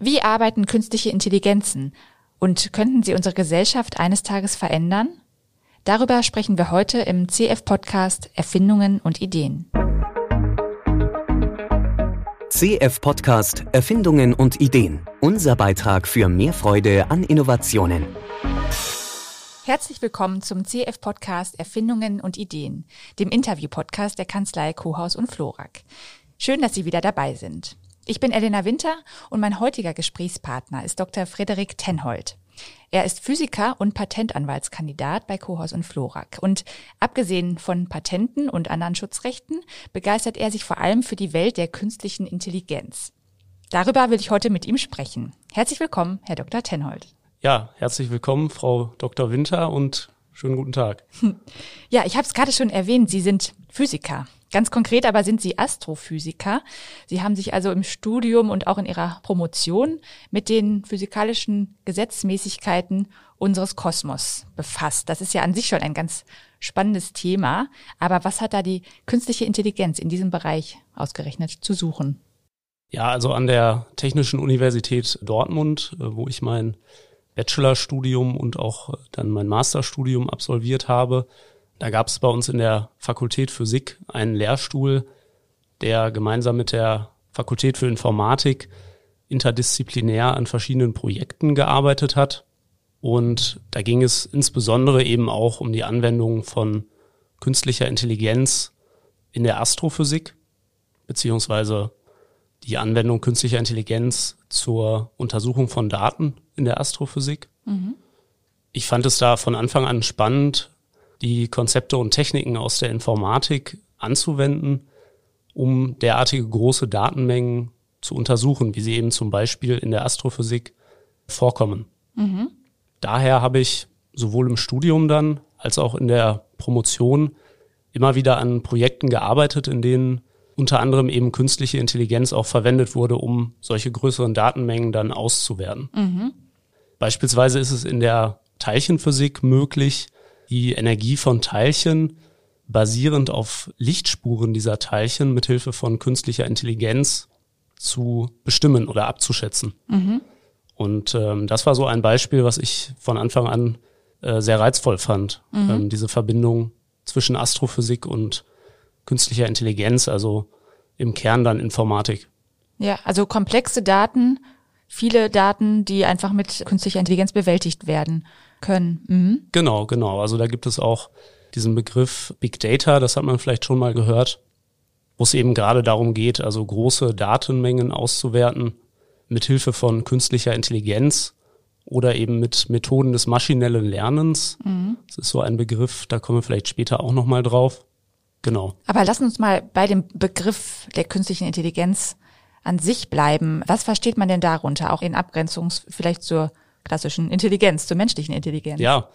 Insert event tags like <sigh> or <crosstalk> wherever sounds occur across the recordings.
Wie arbeiten künstliche Intelligenzen und könnten sie unsere Gesellschaft eines Tages verändern? Darüber sprechen wir heute im CF-Podcast Erfindungen und Ideen. CF-Podcast Erfindungen und Ideen. Unser Beitrag für mehr Freude an Innovationen. Herzlich willkommen zum CF-Podcast Erfindungen und Ideen, dem Interview-Podcast der Kanzlei Kohaus und Florak. Schön, dass Sie wieder dabei sind. Ich bin Elena Winter und mein heutiger Gesprächspartner ist Dr. Frederik Tenhold. Er ist Physiker und Patentanwaltskandidat bei Kohaus und Florak. Und abgesehen von Patenten und anderen Schutzrechten begeistert er sich vor allem für die Welt der künstlichen Intelligenz. Darüber will ich heute mit ihm sprechen. Herzlich willkommen, Herr Dr. Tenhold. Ja, herzlich willkommen, Frau Dr. Winter und schönen guten Tag. <laughs> Ja, ich habe es gerade schon erwähnt, Sie sind Physiker. Ganz konkret aber sind Sie Astrophysiker. Sie haben sich also im Studium und auch in Ihrer Promotion mit den physikalischen Gesetzmäßigkeiten unseres Kosmos befasst. Das ist ja an sich schon ein ganz spannendes Thema. Aber was hat da die künstliche Intelligenz in diesem Bereich ausgerechnet zu suchen? Ja, also an der Technischen Universität Dortmund, äh, wo ich mein Bachelorstudium und auch dann mein Masterstudium absolviert habe, da gab es bei uns in der Fakultät Physik einen Lehrstuhl, der gemeinsam mit der Fakultät für Informatik interdisziplinär an verschiedenen Projekten gearbeitet hat. Und da ging es insbesondere eben auch um die Anwendung von künstlicher Intelligenz in der Astrophysik, beziehungsweise die Anwendung künstlicher Intelligenz zur Untersuchung von Daten in der Astrophysik. Mhm. Ich fand es da von Anfang an spannend, die Konzepte und Techniken aus der Informatik anzuwenden, um derartige große Datenmengen zu untersuchen, wie sie eben zum Beispiel in der Astrophysik vorkommen. Mhm. Daher habe ich sowohl im Studium dann als auch in der Promotion immer wieder an Projekten gearbeitet, in denen unter anderem eben künstliche Intelligenz auch verwendet wurde, um solche größeren Datenmengen dann auszuwerten. Mhm. Beispielsweise ist es in der Teilchenphysik möglich, die Energie von Teilchen basierend auf Lichtspuren dieser Teilchen mithilfe von künstlicher Intelligenz zu bestimmen oder abzuschätzen. Mhm. Und ähm, das war so ein Beispiel, was ich von Anfang an äh, sehr reizvoll fand. Mhm. Ähm, diese Verbindung zwischen Astrophysik und künstlicher Intelligenz, also im Kern dann Informatik. Ja, also komplexe Daten, viele Daten, die einfach mit künstlicher Intelligenz bewältigt werden können. Mhm. Genau, genau. Also da gibt es auch diesen Begriff Big Data, das hat man vielleicht schon mal gehört, wo es eben gerade darum geht, also große Datenmengen auszuwerten mit Hilfe von künstlicher Intelligenz oder eben mit Methoden des maschinellen Lernens. Mhm. Das ist so ein Begriff, da kommen wir vielleicht später auch nochmal drauf. Genau. Aber lass uns mal bei dem Begriff der künstlichen Intelligenz an sich bleiben. Was versteht man denn darunter, auch in Abgrenzung vielleicht zur klassischen Intelligenz, zur menschlichen Intelligenz? Ja,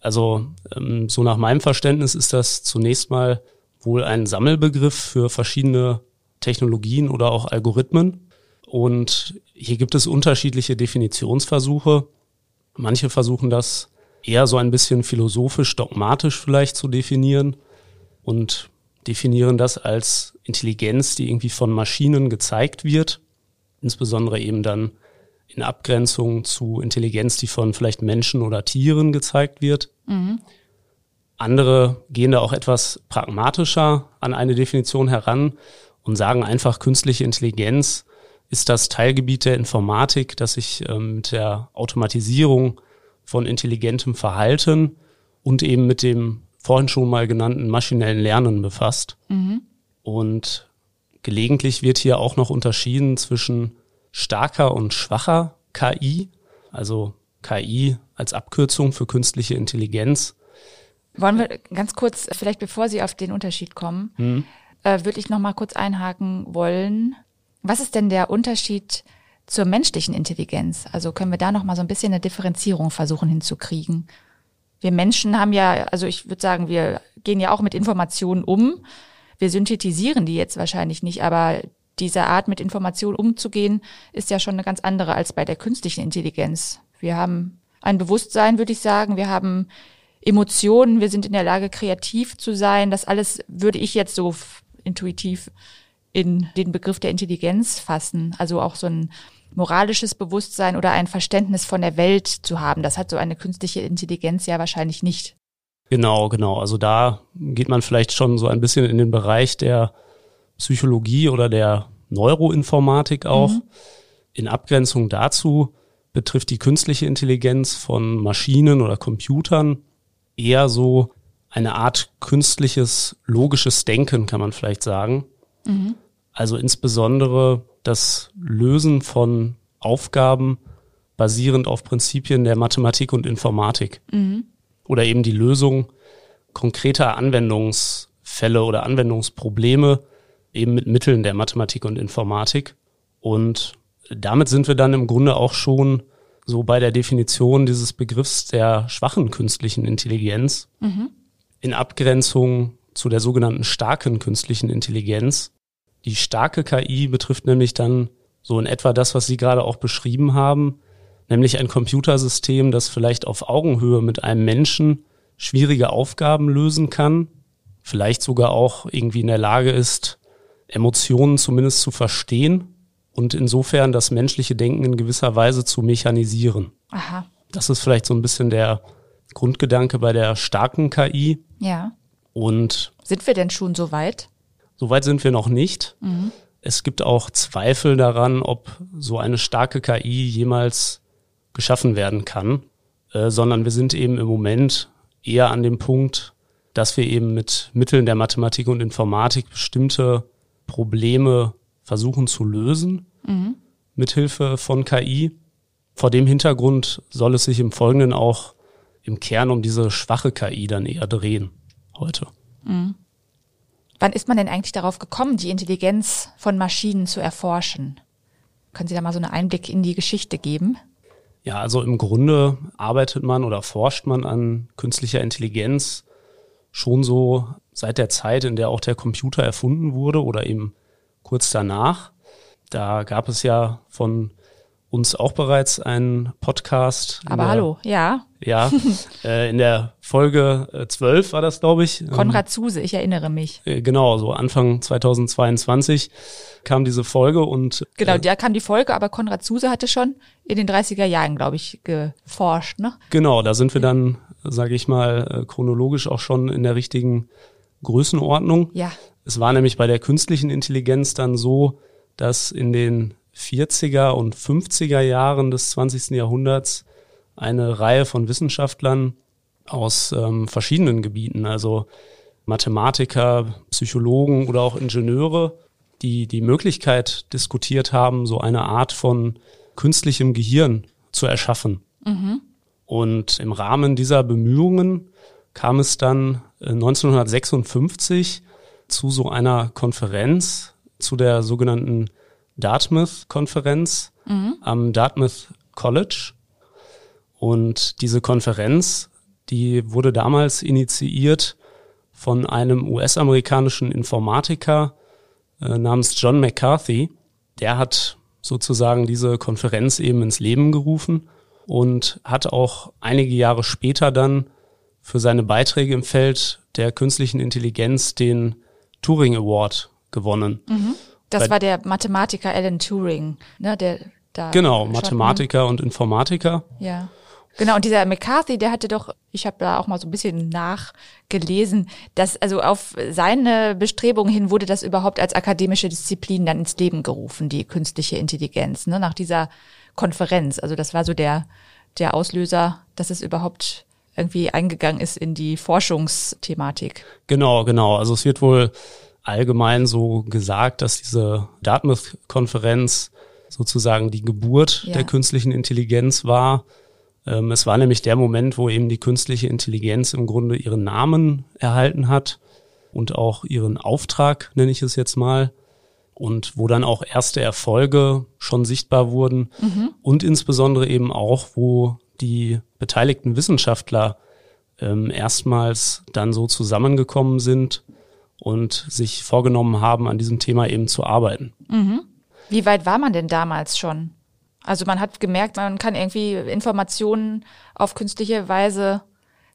also ähm, so nach meinem Verständnis ist das zunächst mal wohl ein Sammelbegriff für verschiedene Technologien oder auch Algorithmen. Und hier gibt es unterschiedliche Definitionsversuche. Manche versuchen das eher so ein bisschen philosophisch, dogmatisch vielleicht zu definieren und definieren das als Intelligenz, die irgendwie von Maschinen gezeigt wird, insbesondere eben dann in Abgrenzung zu Intelligenz, die von vielleicht Menschen oder Tieren gezeigt wird. Mhm. Andere gehen da auch etwas pragmatischer an eine Definition heran und sagen einfach, künstliche Intelligenz ist das Teilgebiet der Informatik, das sich ähm, mit der Automatisierung von intelligentem Verhalten und eben mit dem vorhin schon mal genannten maschinellen Lernen befasst. Mhm. Und gelegentlich wird hier auch noch unterschieden zwischen starker und schwacher KI, also KI als Abkürzung für künstliche Intelligenz. Wollen wir ganz kurz, vielleicht bevor Sie auf den Unterschied kommen, hm. äh, würde ich noch mal kurz einhaken wollen. Was ist denn der Unterschied zur menschlichen Intelligenz? Also können wir da noch mal so ein bisschen eine Differenzierung versuchen hinzukriegen? Wir Menschen haben ja, also ich würde sagen, wir gehen ja auch mit Informationen um. Wir synthetisieren die jetzt wahrscheinlich nicht, aber diese Art mit Informationen umzugehen, ist ja schon eine ganz andere als bei der künstlichen Intelligenz. Wir haben ein Bewusstsein, würde ich sagen. Wir haben Emotionen. Wir sind in der Lage, kreativ zu sein. Das alles würde ich jetzt so intuitiv in den Begriff der Intelligenz fassen. Also auch so ein moralisches Bewusstsein oder ein Verständnis von der Welt zu haben. Das hat so eine künstliche Intelligenz ja wahrscheinlich nicht. Genau, genau. Also da geht man vielleicht schon so ein bisschen in den Bereich der Psychologie oder der Neuroinformatik auch. Mhm. In Abgrenzung dazu betrifft die künstliche Intelligenz von Maschinen oder Computern eher so eine Art künstliches logisches Denken, kann man vielleicht sagen. Mhm. Also insbesondere das Lösen von Aufgaben basierend auf Prinzipien der Mathematik und Informatik. Mhm. Oder eben die Lösung konkreter Anwendungsfälle oder Anwendungsprobleme eben mit Mitteln der Mathematik und Informatik. Und damit sind wir dann im Grunde auch schon so bei der Definition dieses Begriffs der schwachen künstlichen Intelligenz mhm. in Abgrenzung zu der sogenannten starken künstlichen Intelligenz. Die starke KI betrifft nämlich dann so in etwa das, was Sie gerade auch beschrieben haben, nämlich ein Computersystem, das vielleicht auf Augenhöhe mit einem Menschen schwierige Aufgaben lösen kann, vielleicht sogar auch irgendwie in der Lage ist, Emotionen zumindest zu verstehen und insofern das menschliche Denken in gewisser Weise zu mechanisieren. Aha. Das ist vielleicht so ein bisschen der Grundgedanke bei der starken KI. Ja. Und sind wir denn schon so weit? So weit sind wir noch nicht. Mhm. Es gibt auch Zweifel daran, ob so eine starke KI jemals geschaffen werden kann, äh, sondern wir sind eben im Moment eher an dem Punkt, dass wir eben mit Mitteln der Mathematik und Informatik bestimmte Probleme versuchen zu lösen mhm. mithilfe von KI. Vor dem Hintergrund soll es sich im Folgenden auch im Kern um diese schwache KI dann eher drehen heute. Mhm. Wann ist man denn eigentlich darauf gekommen, die Intelligenz von Maschinen zu erforschen? Können Sie da mal so einen Einblick in die Geschichte geben? Ja, also im Grunde arbeitet man oder forscht man an künstlicher Intelligenz schon so seit der Zeit, in der auch der Computer erfunden wurde oder eben kurz danach. Da gab es ja von uns auch bereits einen Podcast. Aber der, hallo, ja. Ja, <laughs> äh, in der Folge äh, 12 war das, glaube ich. Konrad Zuse, ich erinnere mich. Äh, genau, so Anfang 2022 kam diese Folge und. Genau, äh, da kam die Folge, aber Konrad Zuse hatte schon in den 30er Jahren, glaube ich, geforscht, ne? Genau, da sind wir dann, sage ich mal, äh, chronologisch auch schon in der richtigen Größenordnung. Ja. Es war nämlich bei der künstlichen Intelligenz dann so, dass in den 40er und 50er Jahren des 20. Jahrhunderts eine Reihe von Wissenschaftlern aus ähm, verschiedenen Gebieten, also Mathematiker, Psychologen oder auch Ingenieure, die die Möglichkeit diskutiert haben, so eine Art von künstlichem Gehirn zu erschaffen. Mhm. Und im Rahmen dieser Bemühungen kam es dann 1956 äh, zu so einer Konferenz, zu der sogenannten Dartmouth-Konferenz mhm. am Dartmouth College. Und diese Konferenz, die wurde damals initiiert von einem US-amerikanischen Informatiker äh, namens John McCarthy. Der hat sozusagen diese Konferenz eben ins Leben gerufen und hat auch einige Jahre später dann für seine Beiträge im Feld der künstlichen Intelligenz den Turing Award gewonnen. Mhm. Das Bei, war der Mathematiker Alan Turing, ne, der da. Genau, Mathematiker und Informatiker. Ja. Genau, und dieser McCarthy, der hatte doch, ich habe da auch mal so ein bisschen nachgelesen, dass also auf seine Bestrebungen hin wurde das überhaupt als akademische Disziplin dann ins Leben gerufen, die künstliche Intelligenz, ne, nach dieser Konferenz. Also das war so der, der Auslöser, dass es überhaupt irgendwie eingegangen ist in die Forschungsthematik. Genau, genau. Also es wird wohl allgemein so gesagt, dass diese Dartmouth-Konferenz sozusagen die Geburt ja. der künstlichen Intelligenz war. Ähm, es war nämlich der Moment, wo eben die künstliche Intelligenz im Grunde ihren Namen erhalten hat und auch ihren Auftrag, nenne ich es jetzt mal, und wo dann auch erste Erfolge schon sichtbar wurden mhm. und insbesondere eben auch, wo die beteiligten Wissenschaftler ähm, erstmals dann so zusammengekommen sind und sich vorgenommen haben, an diesem Thema eben zu arbeiten. Mhm. Wie weit war man denn damals schon? Also man hat gemerkt, man kann irgendwie Informationen auf künstliche Weise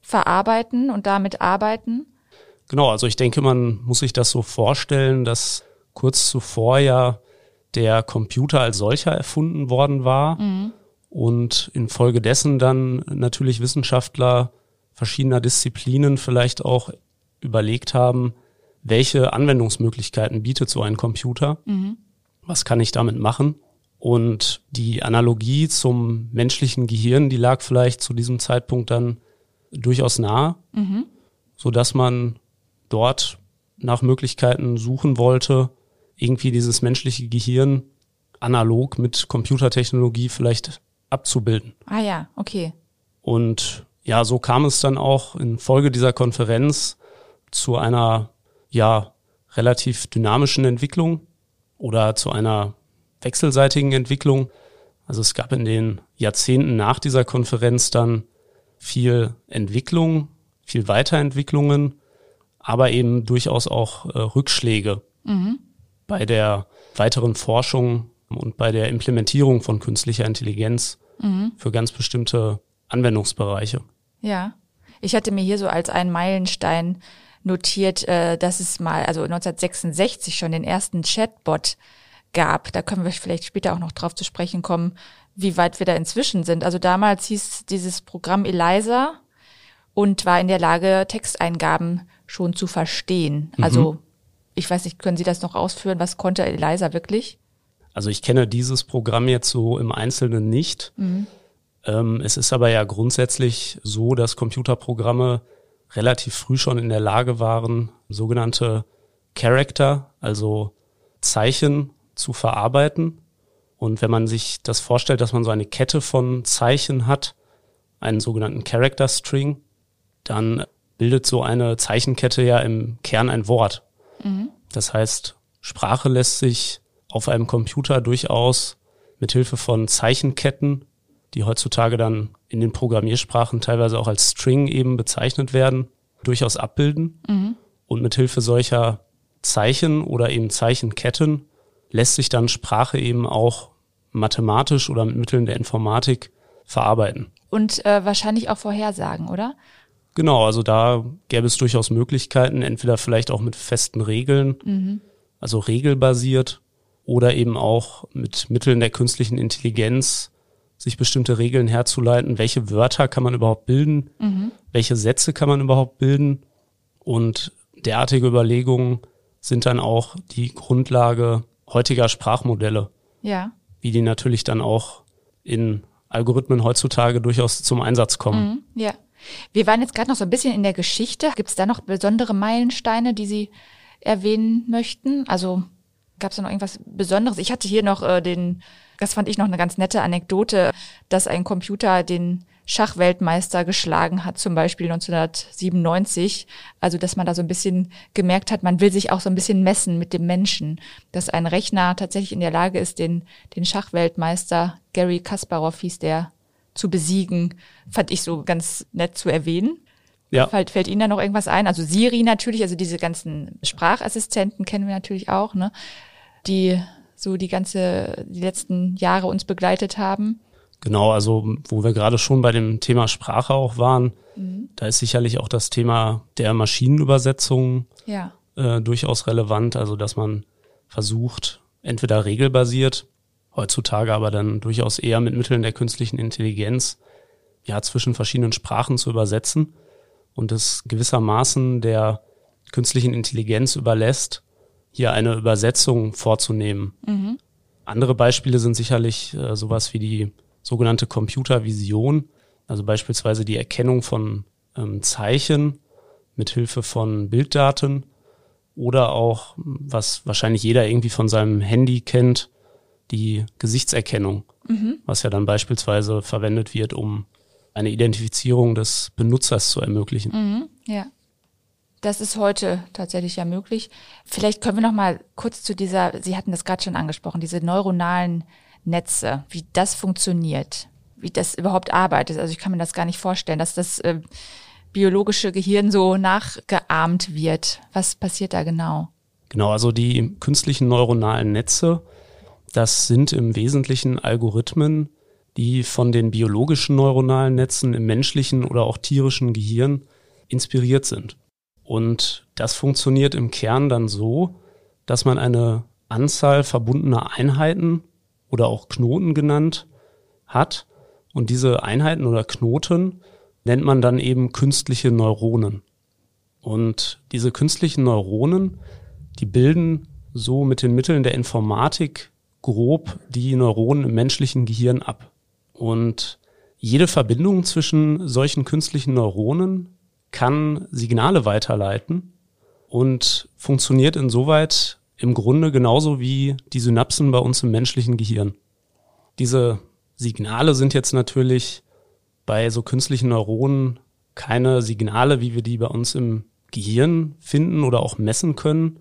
verarbeiten und damit arbeiten. Genau, also ich denke, man muss sich das so vorstellen, dass kurz zuvor ja der Computer als solcher erfunden worden war mhm. und infolgedessen dann natürlich Wissenschaftler verschiedener Disziplinen vielleicht auch überlegt haben, welche Anwendungsmöglichkeiten bietet so ein Computer, mhm. was kann ich damit machen. Und die Analogie zum menschlichen Gehirn, die lag vielleicht zu diesem Zeitpunkt dann durchaus nah, mhm. so dass man dort nach Möglichkeiten suchen wollte, irgendwie dieses menschliche Gehirn analog mit Computertechnologie vielleicht abzubilden. Ah ja, okay. Und ja, so kam es dann auch in Folge dieser Konferenz zu einer ja relativ dynamischen Entwicklung oder zu einer wechselseitigen Entwicklung. Also es gab in den Jahrzehnten nach dieser Konferenz dann viel Entwicklung, viel Weiterentwicklungen, aber eben durchaus auch äh, Rückschläge mhm. Bei der weiteren Forschung und bei der Implementierung von künstlicher Intelligenz mhm. für ganz bestimmte Anwendungsbereiche. Ja, ich hatte mir hier so als einen Meilenstein notiert, äh, dass es mal, also 1966 schon den ersten Chatbot gab. Da können wir vielleicht später auch noch drauf zu sprechen kommen, wie weit wir da inzwischen sind. Also damals hieß dieses Programm Eliza und war in der Lage, Texteingaben schon zu verstehen. Mhm. Ich weiß nicht, können Sie das noch ausführen? Was konnte Eliza wirklich? Also ich kenne dieses Programm jetzt so im Einzelnen nicht. Mhm. Ähm, es ist aber ja grundsätzlich so, dass Computerprogramme relativ früh schon in der Lage waren, sogenannte Character, also Zeichen zu verarbeiten. Und wenn man sich das vorstellt, dass man so eine Kette von Zeichen hat, einen sogenannten Character String, dann bildet so eine Zeichenkette ja im Kern ein Wort. Mhm. Das heißt, Sprache lässt sich auf einem Computer durchaus mit Hilfe von Zeichenketten, die heutzutage dann in den Programmiersprachen teilweise auch als String eben bezeichnet werden, durchaus abbilden. Mhm. Und mit Hilfe solcher Zeichen oder eben Zeichenketten lässt sich dann Sprache eben auch mathematisch oder mit Mitteln der Informatik verarbeiten. Und äh, wahrscheinlich auch vorhersagen, oder? Genau, also da gäbe es durchaus Möglichkeiten, entweder vielleicht auch mit festen Regeln, mhm. also regelbasiert, oder eben auch mit Mitteln der künstlichen Intelligenz sich bestimmte Regeln herzuleiten, welche Wörter kann man überhaupt bilden, mhm. welche Sätze kann man überhaupt bilden. Und derartige Überlegungen sind dann auch die Grundlage heutiger Sprachmodelle. Ja. Wie die natürlich dann auch in Algorithmen heutzutage durchaus zum Einsatz kommen. Mhm, ja. Wir waren jetzt gerade noch so ein bisschen in der Geschichte. Gibt es da noch besondere Meilensteine, die Sie erwähnen möchten? Also gab es da noch irgendwas Besonderes? Ich hatte hier noch äh, den, das fand ich noch eine ganz nette Anekdote, dass ein Computer den Schachweltmeister geschlagen hat, zum Beispiel 1997. Also, dass man da so ein bisschen gemerkt hat, man will sich auch so ein bisschen messen mit dem Menschen. Dass ein Rechner tatsächlich in der Lage ist, den, den Schachweltmeister, Gary Kasparov hieß der, zu besiegen, fand ich so ganz nett zu erwähnen. Ja. Fällt, fällt Ihnen da noch irgendwas ein? Also Siri natürlich, also diese ganzen Sprachassistenten kennen wir natürlich auch, ne? Die so die ganze, die letzten Jahre uns begleitet haben. Genau, also wo wir gerade schon bei dem Thema Sprache auch waren, mhm. da ist sicherlich auch das Thema der Maschinenübersetzung ja. äh, durchaus relevant. Also dass man versucht, entweder regelbasiert heutzutage aber dann durchaus eher mit Mitteln der künstlichen Intelligenz ja zwischen verschiedenen Sprachen zu übersetzen und es gewissermaßen der künstlichen Intelligenz überlässt, hier eine Übersetzung vorzunehmen. Mhm. Andere Beispiele sind sicherlich äh, sowas wie die sogenannte Computervision, also beispielsweise die Erkennung von ähm, Zeichen mit Hilfe von Bilddaten oder auch, was wahrscheinlich jeder irgendwie von seinem Handy kennt, die Gesichtserkennung, mhm. was ja dann beispielsweise verwendet wird, um eine Identifizierung des Benutzers zu ermöglichen. Mhm. Ja. Das ist heute tatsächlich ja möglich. Vielleicht können wir noch mal kurz zu dieser, Sie hatten das gerade schon angesprochen, diese neuronalen Netze, wie das funktioniert, wie das überhaupt arbeitet. Also ich kann mir das gar nicht vorstellen, dass das äh, biologische Gehirn so nachgeahmt wird. Was passiert da genau? Genau, also die künstlichen neuronalen Netze das sind im Wesentlichen Algorithmen, die von den biologischen neuronalen Netzen im menschlichen oder auch tierischen Gehirn inspiriert sind. Und das funktioniert im Kern dann so, dass man eine Anzahl verbundener Einheiten oder auch Knoten genannt hat. Und diese Einheiten oder Knoten nennt man dann eben künstliche Neuronen. Und diese künstlichen Neuronen, die bilden so mit den Mitteln der Informatik grob die Neuronen im menschlichen Gehirn ab. Und jede Verbindung zwischen solchen künstlichen Neuronen kann Signale weiterleiten und funktioniert insoweit im Grunde genauso wie die Synapsen bei uns im menschlichen Gehirn. Diese Signale sind jetzt natürlich bei so künstlichen Neuronen keine Signale, wie wir die bei uns im Gehirn finden oder auch messen können,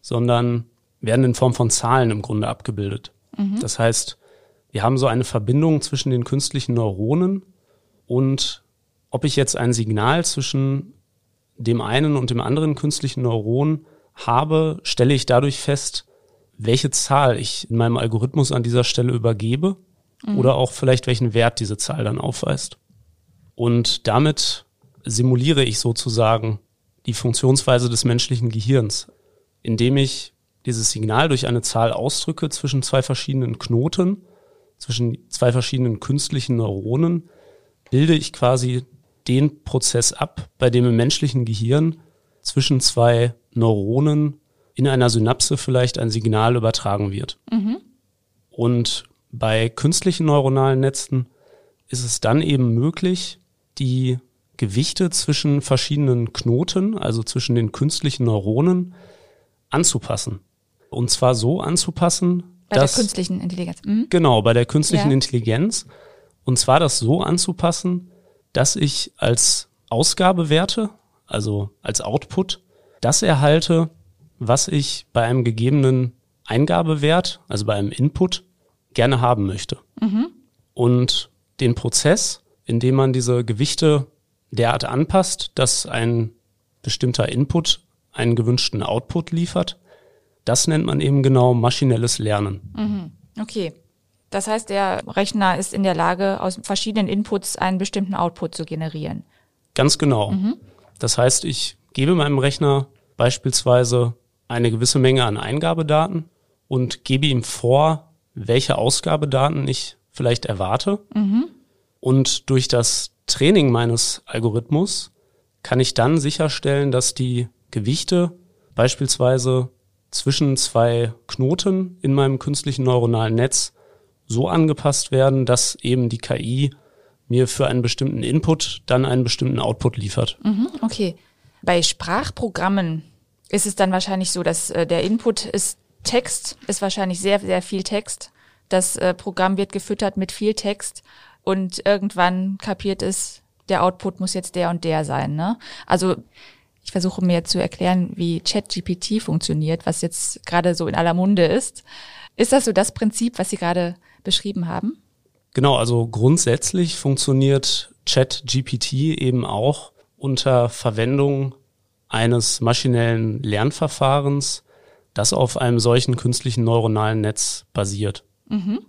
sondern werden in Form von Zahlen im Grunde abgebildet. Mhm. Das heißt, wir haben so eine Verbindung zwischen den künstlichen Neuronen und ob ich jetzt ein Signal zwischen dem einen und dem anderen künstlichen Neuron habe, stelle ich dadurch fest, welche Zahl ich in meinem Algorithmus an dieser Stelle übergebe mhm. oder auch vielleicht welchen Wert diese Zahl dann aufweist. Und damit simuliere ich sozusagen die Funktionsweise des menschlichen Gehirns, indem ich dieses Signal durch eine Zahl ausdrücke zwischen zwei verschiedenen Knoten, zwischen zwei verschiedenen künstlichen Neuronen, bilde ich quasi den Prozess ab, bei dem im menschlichen Gehirn zwischen zwei Neuronen in einer Synapse vielleicht ein Signal übertragen wird. Mhm. Und bei künstlichen neuronalen Netzen ist es dann eben möglich, die Gewichte zwischen verschiedenen Knoten, also zwischen den künstlichen Neuronen, anzupassen. Und zwar so anzupassen, bei dass, der künstlichen Intelligenz. Mhm. Genau, bei der künstlichen ja. Intelligenz. Und zwar das so anzupassen, dass ich als Ausgabewerte, also als Output, das erhalte, was ich bei einem gegebenen Eingabewert, also bei einem Input, gerne haben möchte. Mhm. Und den Prozess, in dem man diese Gewichte derart anpasst, dass ein bestimmter Input einen gewünschten Output liefert, das nennt man eben genau maschinelles Lernen. Mhm. Okay. Das heißt, der Rechner ist in der Lage, aus verschiedenen Inputs einen bestimmten Output zu generieren. Ganz genau. Mhm. Das heißt, ich gebe meinem Rechner beispielsweise eine gewisse Menge an Eingabedaten und gebe ihm vor, welche Ausgabedaten ich vielleicht erwarte. Mhm. Und durch das Training meines Algorithmus kann ich dann sicherstellen, dass die Gewichte beispielsweise zwischen zwei Knoten in meinem künstlichen neuronalen Netz so angepasst werden, dass eben die KI mir für einen bestimmten Input dann einen bestimmten Output liefert. Mhm, okay. Bei Sprachprogrammen ist es dann wahrscheinlich so, dass äh, der Input ist Text, ist wahrscheinlich sehr, sehr viel Text. Das äh, Programm wird gefüttert mit viel Text und irgendwann kapiert es, der Output muss jetzt der und der sein. Ne? Also ich versuche mir zu erklären, wie ChatGPT funktioniert, was jetzt gerade so in aller Munde ist. Ist das so das Prinzip, was Sie gerade beschrieben haben? Genau, also grundsätzlich funktioniert ChatGPT eben auch unter Verwendung eines maschinellen Lernverfahrens, das auf einem solchen künstlichen neuronalen Netz basiert. Mhm.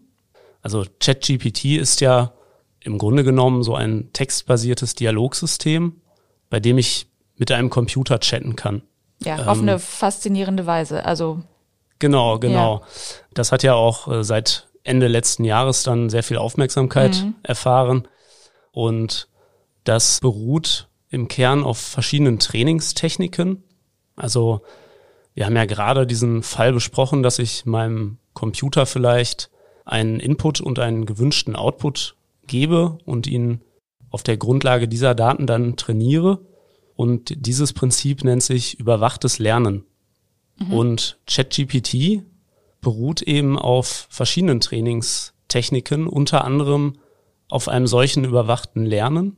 Also ChatGPT ist ja im Grunde genommen so ein textbasiertes Dialogsystem, bei dem ich mit einem Computer chatten kann. Ja, ähm, auf eine faszinierende Weise. Also genau, genau. Ja. Das hat ja auch äh, seit Ende letzten Jahres dann sehr viel Aufmerksamkeit mhm. erfahren und das beruht im Kern auf verschiedenen Trainingstechniken. Also wir haben ja gerade diesen Fall besprochen, dass ich meinem Computer vielleicht einen Input und einen gewünschten Output gebe und ihn auf der Grundlage dieser Daten dann trainiere. Und dieses Prinzip nennt sich überwachtes Lernen. Mhm. Und ChatGPT beruht eben auf verschiedenen Trainingstechniken, unter anderem auf einem solchen überwachten Lernen.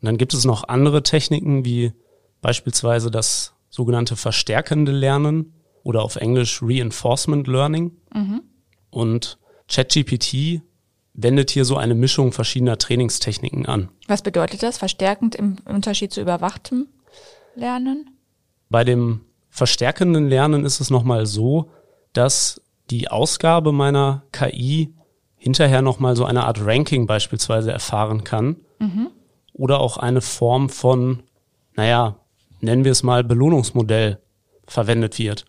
Und dann gibt es noch andere Techniken, wie beispielsweise das sogenannte verstärkende Lernen oder auf Englisch Reinforcement Learning. Mhm. Und ChatGPT wendet hier so eine Mischung verschiedener Trainingstechniken an. Was bedeutet das? Verstärkend im Unterschied zu überwachtem Lernen? Bei dem verstärkenden Lernen ist es nochmal so, dass die Ausgabe meiner KI hinterher nochmal so eine Art Ranking beispielsweise erfahren kann. Mhm. Oder auch eine Form von, naja, nennen wir es mal Belohnungsmodell verwendet wird.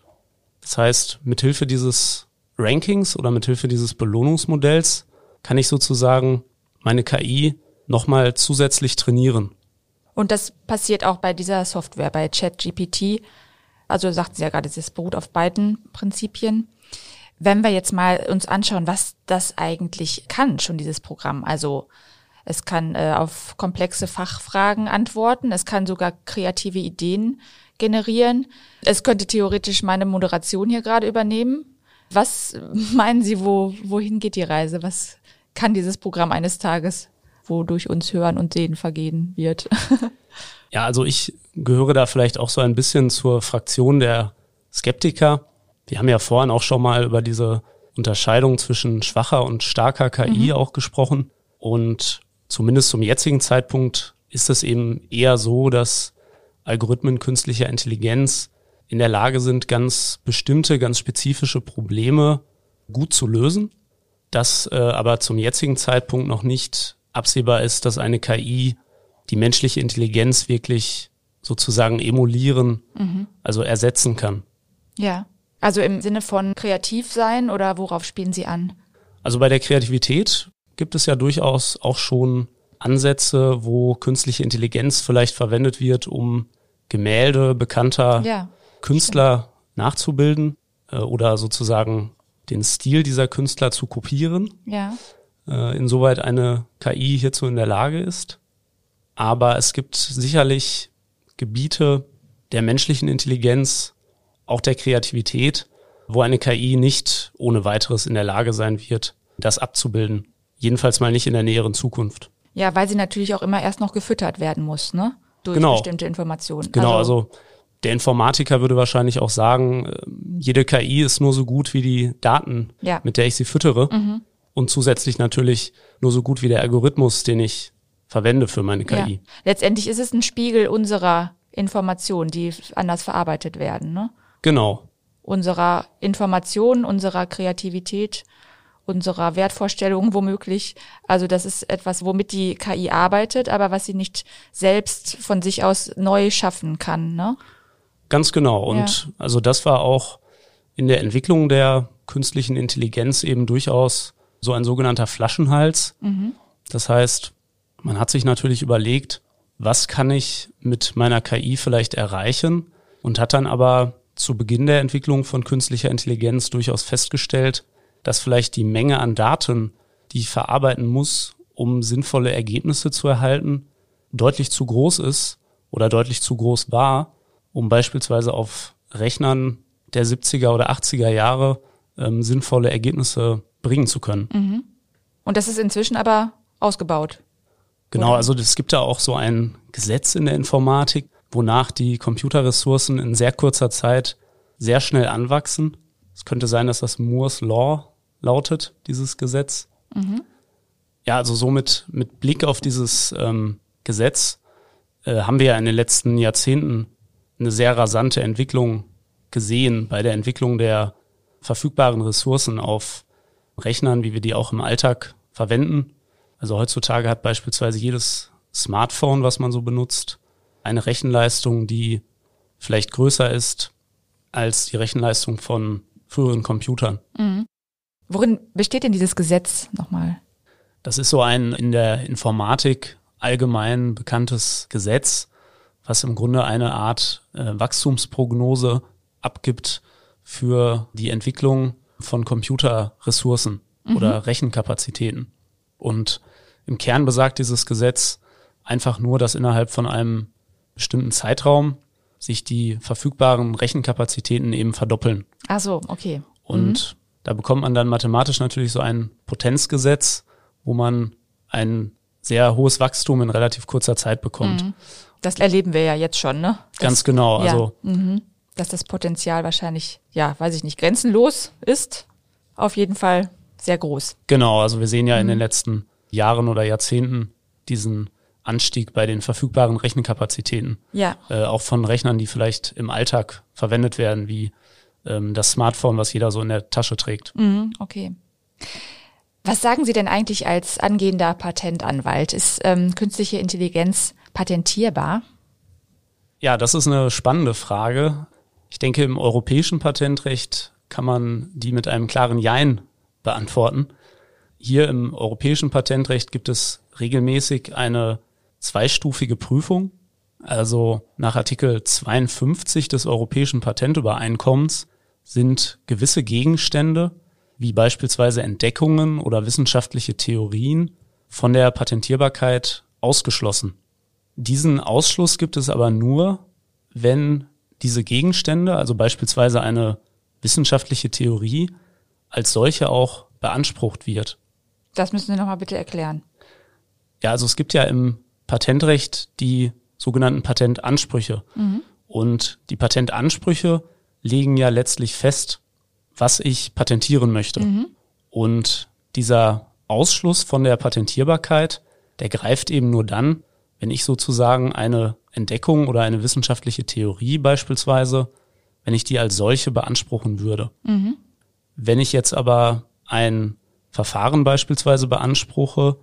Das heißt, mithilfe dieses Rankings oder mithilfe dieses Belohnungsmodells kann ich sozusagen meine KI nochmal zusätzlich trainieren. Und das passiert auch bei dieser Software, bei ChatGPT. Also sagten Sie ja gerade, es beruht auf beiden Prinzipien. Wenn wir jetzt mal uns anschauen, was das eigentlich kann, schon dieses Programm. Also es kann äh, auf komplexe Fachfragen antworten, es kann sogar kreative Ideen generieren. Es könnte theoretisch meine Moderation hier gerade übernehmen. Was meinen Sie, wo, wohin geht die Reise? Was kann dieses Programm eines Tages, wodurch uns Hören und Sehen vergehen wird? <laughs> ja, also ich gehöre da vielleicht auch so ein bisschen zur Fraktion der Skeptiker. Wir haben ja vorhin auch schon mal über diese Unterscheidung zwischen schwacher und starker KI mhm. auch gesprochen. Und zumindest zum jetzigen Zeitpunkt ist es eben eher so, dass Algorithmen künstlicher Intelligenz in der Lage sind, ganz bestimmte, ganz spezifische Probleme gut zu lösen. Dass äh, aber zum jetzigen Zeitpunkt noch nicht absehbar ist, dass eine KI die menschliche Intelligenz wirklich sozusagen emulieren, mhm. also ersetzen kann. Ja. Also im Sinne von kreativ sein oder worauf spielen Sie an? Also bei der Kreativität gibt es ja durchaus auch schon Ansätze, wo künstliche Intelligenz vielleicht verwendet wird, um Gemälde bekannter ja, Künstler nachzubilden äh, oder sozusagen den Stil dieser Künstler zu kopieren. Ja. Äh, insoweit eine KI hierzu in der Lage ist. Aber es gibt sicherlich Gebiete der menschlichen Intelligenz, auch der Kreativität, wo eine KI nicht ohne weiteres in der Lage sein wird, das abzubilden. Jedenfalls mal nicht in der näheren Zukunft. Ja, weil sie natürlich auch immer erst noch gefüttert werden muss, ne? Durch genau. bestimmte Informationen. Genau, also, also der Informatiker würde wahrscheinlich auch sagen, äh, jede KI ist nur so gut wie die Daten, ja. mit der ich sie füttere. Mhm. Und zusätzlich natürlich nur so gut wie der Algorithmus, den ich verwende für meine KI. Ja. Letztendlich ist es ein Spiegel unserer Informationen, die anders verarbeitet werden. Ne? Genau. Unserer Information, unserer Kreativität, unserer Wertvorstellungen womöglich. Also das ist etwas, womit die KI arbeitet, aber was sie nicht selbst von sich aus neu schaffen kann. Ne? Ganz genau. Und ja. also das war auch in der Entwicklung der künstlichen Intelligenz eben durchaus so ein sogenannter Flaschenhals. Mhm. Das heißt, man hat sich natürlich überlegt, was kann ich mit meiner KI vielleicht erreichen und hat dann aber zu Beginn der Entwicklung von künstlicher Intelligenz durchaus festgestellt, dass vielleicht die Menge an Daten, die ich verarbeiten muss, um sinnvolle Ergebnisse zu erhalten, deutlich zu groß ist oder deutlich zu groß war, um beispielsweise auf Rechnern der 70er oder 80er Jahre ähm, sinnvolle Ergebnisse bringen zu können. Mhm. Und das ist inzwischen aber ausgebaut. Genau, also es gibt ja auch so ein Gesetz in der Informatik, wonach die Computerressourcen in sehr kurzer Zeit sehr schnell anwachsen. Es könnte sein, dass das Moore's Law lautet, dieses Gesetz. Mhm. Ja, also somit mit Blick auf dieses ähm, Gesetz äh, haben wir ja in den letzten Jahrzehnten eine sehr rasante Entwicklung gesehen bei der Entwicklung der verfügbaren Ressourcen auf Rechnern, wie wir die auch im Alltag verwenden. Also heutzutage hat beispielsweise jedes Smartphone, was man so benutzt, eine Rechenleistung, die vielleicht größer ist als die Rechenleistung von früheren Computern. Mhm. Worin besteht denn dieses Gesetz nochmal? Das ist so ein in der Informatik allgemein bekanntes Gesetz, was im Grunde eine Art äh, Wachstumsprognose abgibt für die Entwicklung von Computerressourcen mhm. oder Rechenkapazitäten. Und im Kern besagt dieses Gesetz einfach nur, dass innerhalb von einem bestimmten Zeitraum sich die verfügbaren Rechenkapazitäten eben verdoppeln. Ach so, okay. Und mhm. da bekommt man dann mathematisch natürlich so ein Potenzgesetz, wo man ein sehr hohes Wachstum in relativ kurzer Zeit bekommt. Mhm. Das erleben wir ja jetzt schon, ne? Das, Ganz genau. Ja, also mhm. dass das Potenzial wahrscheinlich, ja, weiß ich nicht, grenzenlos ist. Auf jeden Fall sehr groß. Genau, also wir sehen ja in den mhm. letzten Jahren oder Jahrzehnten diesen Anstieg bei den verfügbaren Rechenkapazitäten. Ja. Äh, auch von Rechnern, die vielleicht im Alltag verwendet werden, wie ähm, das Smartphone, was jeder so in der Tasche trägt. Mhm, okay. Was sagen Sie denn eigentlich als angehender Patentanwalt? Ist ähm, künstliche Intelligenz patentierbar? Ja, das ist eine spannende Frage. Ich denke, im europäischen Patentrecht kann man die mit einem klaren Jein beantworten. Hier im europäischen Patentrecht gibt es regelmäßig eine zweistufige Prüfung. Also nach Artikel 52 des Europäischen Patentübereinkommens sind gewisse Gegenstände, wie beispielsweise Entdeckungen oder wissenschaftliche Theorien, von der Patentierbarkeit ausgeschlossen. Diesen Ausschluss gibt es aber nur, wenn diese Gegenstände, also beispielsweise eine wissenschaftliche Theorie, als solche auch beansprucht wird. Das müssen Sie nochmal bitte erklären. Ja, also es gibt ja im Patentrecht die sogenannten Patentansprüche. Mhm. Und die Patentansprüche legen ja letztlich fest, was ich patentieren möchte. Mhm. Und dieser Ausschluss von der Patentierbarkeit, der greift eben nur dann, wenn ich sozusagen eine Entdeckung oder eine wissenschaftliche Theorie beispielsweise, wenn ich die als solche beanspruchen würde. Mhm. Wenn ich jetzt aber ein Verfahren beispielsweise beanspruche,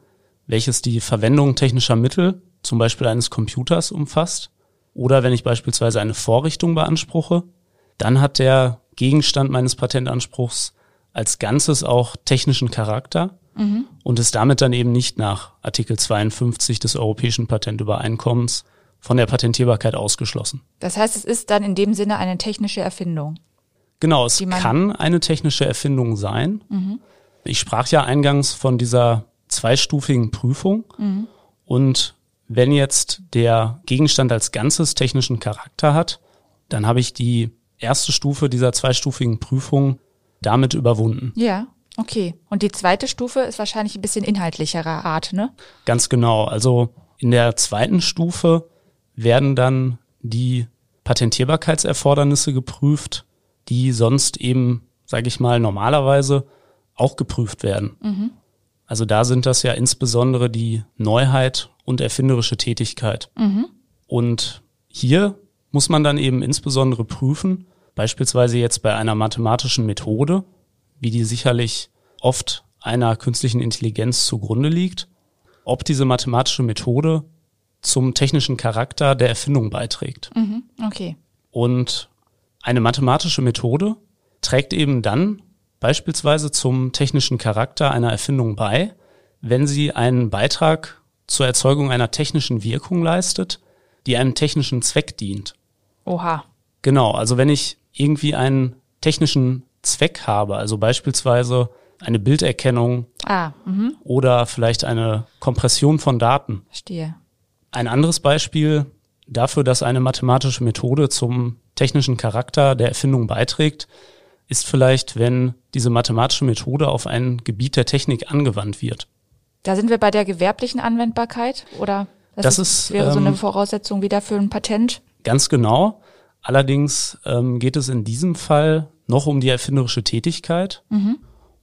welches die Verwendung technischer Mittel, zum Beispiel eines Computers, umfasst, oder wenn ich beispielsweise eine Vorrichtung beanspruche, dann hat der Gegenstand meines Patentanspruchs als Ganzes auch technischen Charakter mhm. und ist damit dann eben nicht nach Artikel 52 des Europäischen Patentübereinkommens von der Patentierbarkeit ausgeschlossen. Das heißt, es ist dann in dem Sinne eine technische Erfindung. Genau, es kann eine technische Erfindung sein. Mhm. Ich sprach ja eingangs von dieser zweistufigen Prüfung. Mhm. Und wenn jetzt der Gegenstand als Ganzes technischen Charakter hat, dann habe ich die erste Stufe dieser zweistufigen Prüfung damit überwunden. Ja, okay. Und die zweite Stufe ist wahrscheinlich ein bisschen inhaltlicherer Art, ne? Ganz genau. Also in der zweiten Stufe werden dann die Patentierbarkeitserfordernisse geprüft, die sonst eben, sage ich mal, normalerweise auch geprüft werden. Mhm. Also da sind das ja insbesondere die Neuheit und erfinderische Tätigkeit. Mhm. Und hier muss man dann eben insbesondere prüfen, beispielsweise jetzt bei einer mathematischen Methode, wie die sicherlich oft einer künstlichen Intelligenz zugrunde liegt, ob diese mathematische Methode zum technischen Charakter der Erfindung beiträgt. Mhm, okay. Und eine mathematische Methode trägt eben dann beispielsweise zum technischen Charakter einer Erfindung bei, wenn sie einen Beitrag zur Erzeugung einer technischen Wirkung leistet, die einem technischen Zweck dient. Oha. Genau, also wenn ich irgendwie einen technischen Zweck habe, also beispielsweise eine Bilderkennung ah, mhm. oder vielleicht eine Kompression von Daten. Verstehe. Ein anderes Beispiel dafür, dass eine mathematische Methode zum technischen Charakter der Erfindung beiträgt, ist vielleicht, wenn diese mathematische Methode auf ein Gebiet der Technik angewandt wird. Da sind wir bei der gewerblichen Anwendbarkeit oder das, das ist, wäre so eine ähm, Voraussetzung wieder für ein Patent? Ganz genau. Allerdings ähm, geht es in diesem Fall noch um die erfinderische Tätigkeit. Mhm.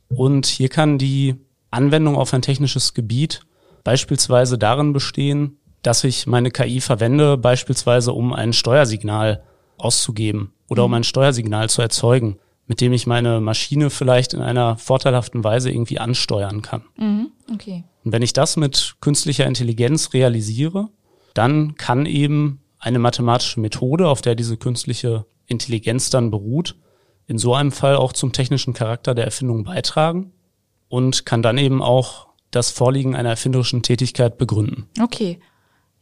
Und hier kann die Anwendung auf ein technisches Gebiet beispielsweise darin bestehen, dass ich meine KI verwende, beispielsweise um ein Steuersignal auszugeben oder mhm. um ein Steuersignal zu erzeugen mit dem ich meine Maschine vielleicht in einer vorteilhaften Weise irgendwie ansteuern kann. Mhm, okay. Und wenn ich das mit künstlicher Intelligenz realisiere, dann kann eben eine mathematische Methode, auf der diese künstliche Intelligenz dann beruht, in so einem Fall auch zum technischen Charakter der Erfindung beitragen und kann dann eben auch das Vorliegen einer erfinderischen Tätigkeit begründen. Okay.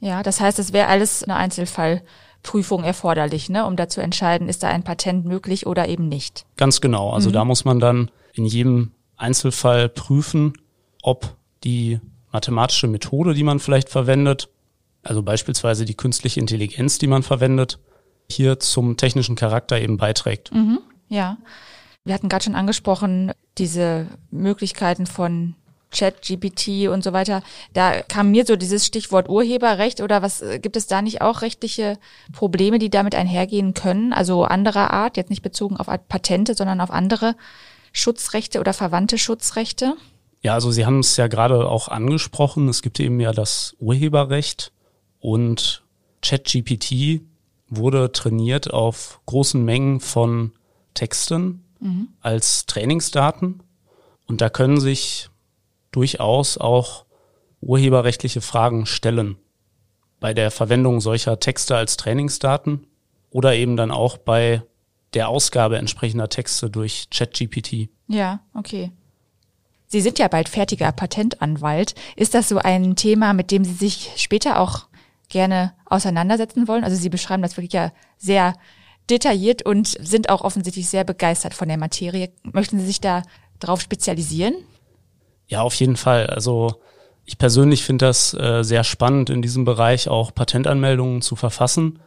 Ja, das heißt, es wäre alles ein Einzelfall Prüfung erforderlich, ne, um da zu entscheiden, ist da ein Patent möglich oder eben nicht. Ganz genau. Also mhm. da muss man dann in jedem Einzelfall prüfen, ob die mathematische Methode, die man vielleicht verwendet, also beispielsweise die künstliche Intelligenz, die man verwendet, hier zum technischen Charakter eben beiträgt. Mhm, ja. Wir hatten gerade schon angesprochen, diese Möglichkeiten von Chat, GPT und so weiter. Da kam mir so dieses Stichwort Urheberrecht oder was äh, gibt es da nicht auch rechtliche Probleme, die damit einhergehen können? Also anderer Art, jetzt nicht bezogen auf Patente, sondern auf andere Schutzrechte oder verwandte Schutzrechte? Ja, also Sie haben es ja gerade auch angesprochen. Es gibt eben ja das Urheberrecht und ChatGPT wurde trainiert auf großen Mengen von Texten mhm. als Trainingsdaten. Und da können sich durchaus auch urheberrechtliche Fragen stellen bei der Verwendung solcher Texte als Trainingsdaten oder eben dann auch bei der Ausgabe entsprechender Texte durch ChatGPT. Ja, okay. Sie sind ja bald fertiger Patentanwalt. Ist das so ein Thema, mit dem Sie sich später auch gerne auseinandersetzen wollen? Also Sie beschreiben das wirklich ja sehr detailliert und sind auch offensichtlich sehr begeistert von der Materie. Möchten Sie sich da drauf spezialisieren? Ja, auf jeden Fall. Also ich persönlich finde das äh, sehr spannend, in diesem Bereich auch Patentanmeldungen zu verfassen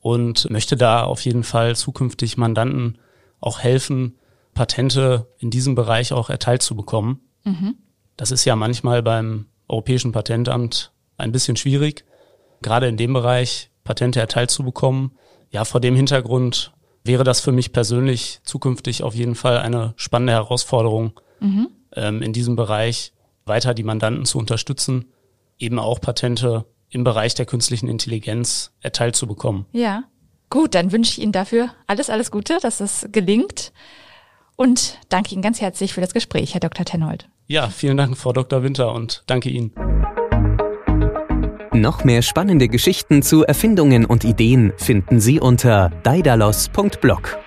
und möchte da auf jeden Fall zukünftig Mandanten auch helfen, Patente in diesem Bereich auch erteilt zu bekommen. Mhm. Das ist ja manchmal beim Europäischen Patentamt ein bisschen schwierig, gerade in dem Bereich Patente erteilt zu bekommen. Ja, vor dem Hintergrund wäre das für mich persönlich zukünftig auf jeden Fall eine spannende Herausforderung, mhm. ähm, in diesem Bereich weiter die Mandanten zu unterstützen, eben auch Patente im Bereich der künstlichen Intelligenz erteilt zu bekommen. Ja, gut, dann wünsche ich Ihnen dafür alles, alles Gute, dass das gelingt und danke Ihnen ganz herzlich für das Gespräch, Herr Dr. Tenhold. Ja, vielen Dank, Frau Dr. Winter und danke Ihnen. Noch mehr spannende Geschichten zu Erfindungen und Ideen finden Sie unter daidalos.blog.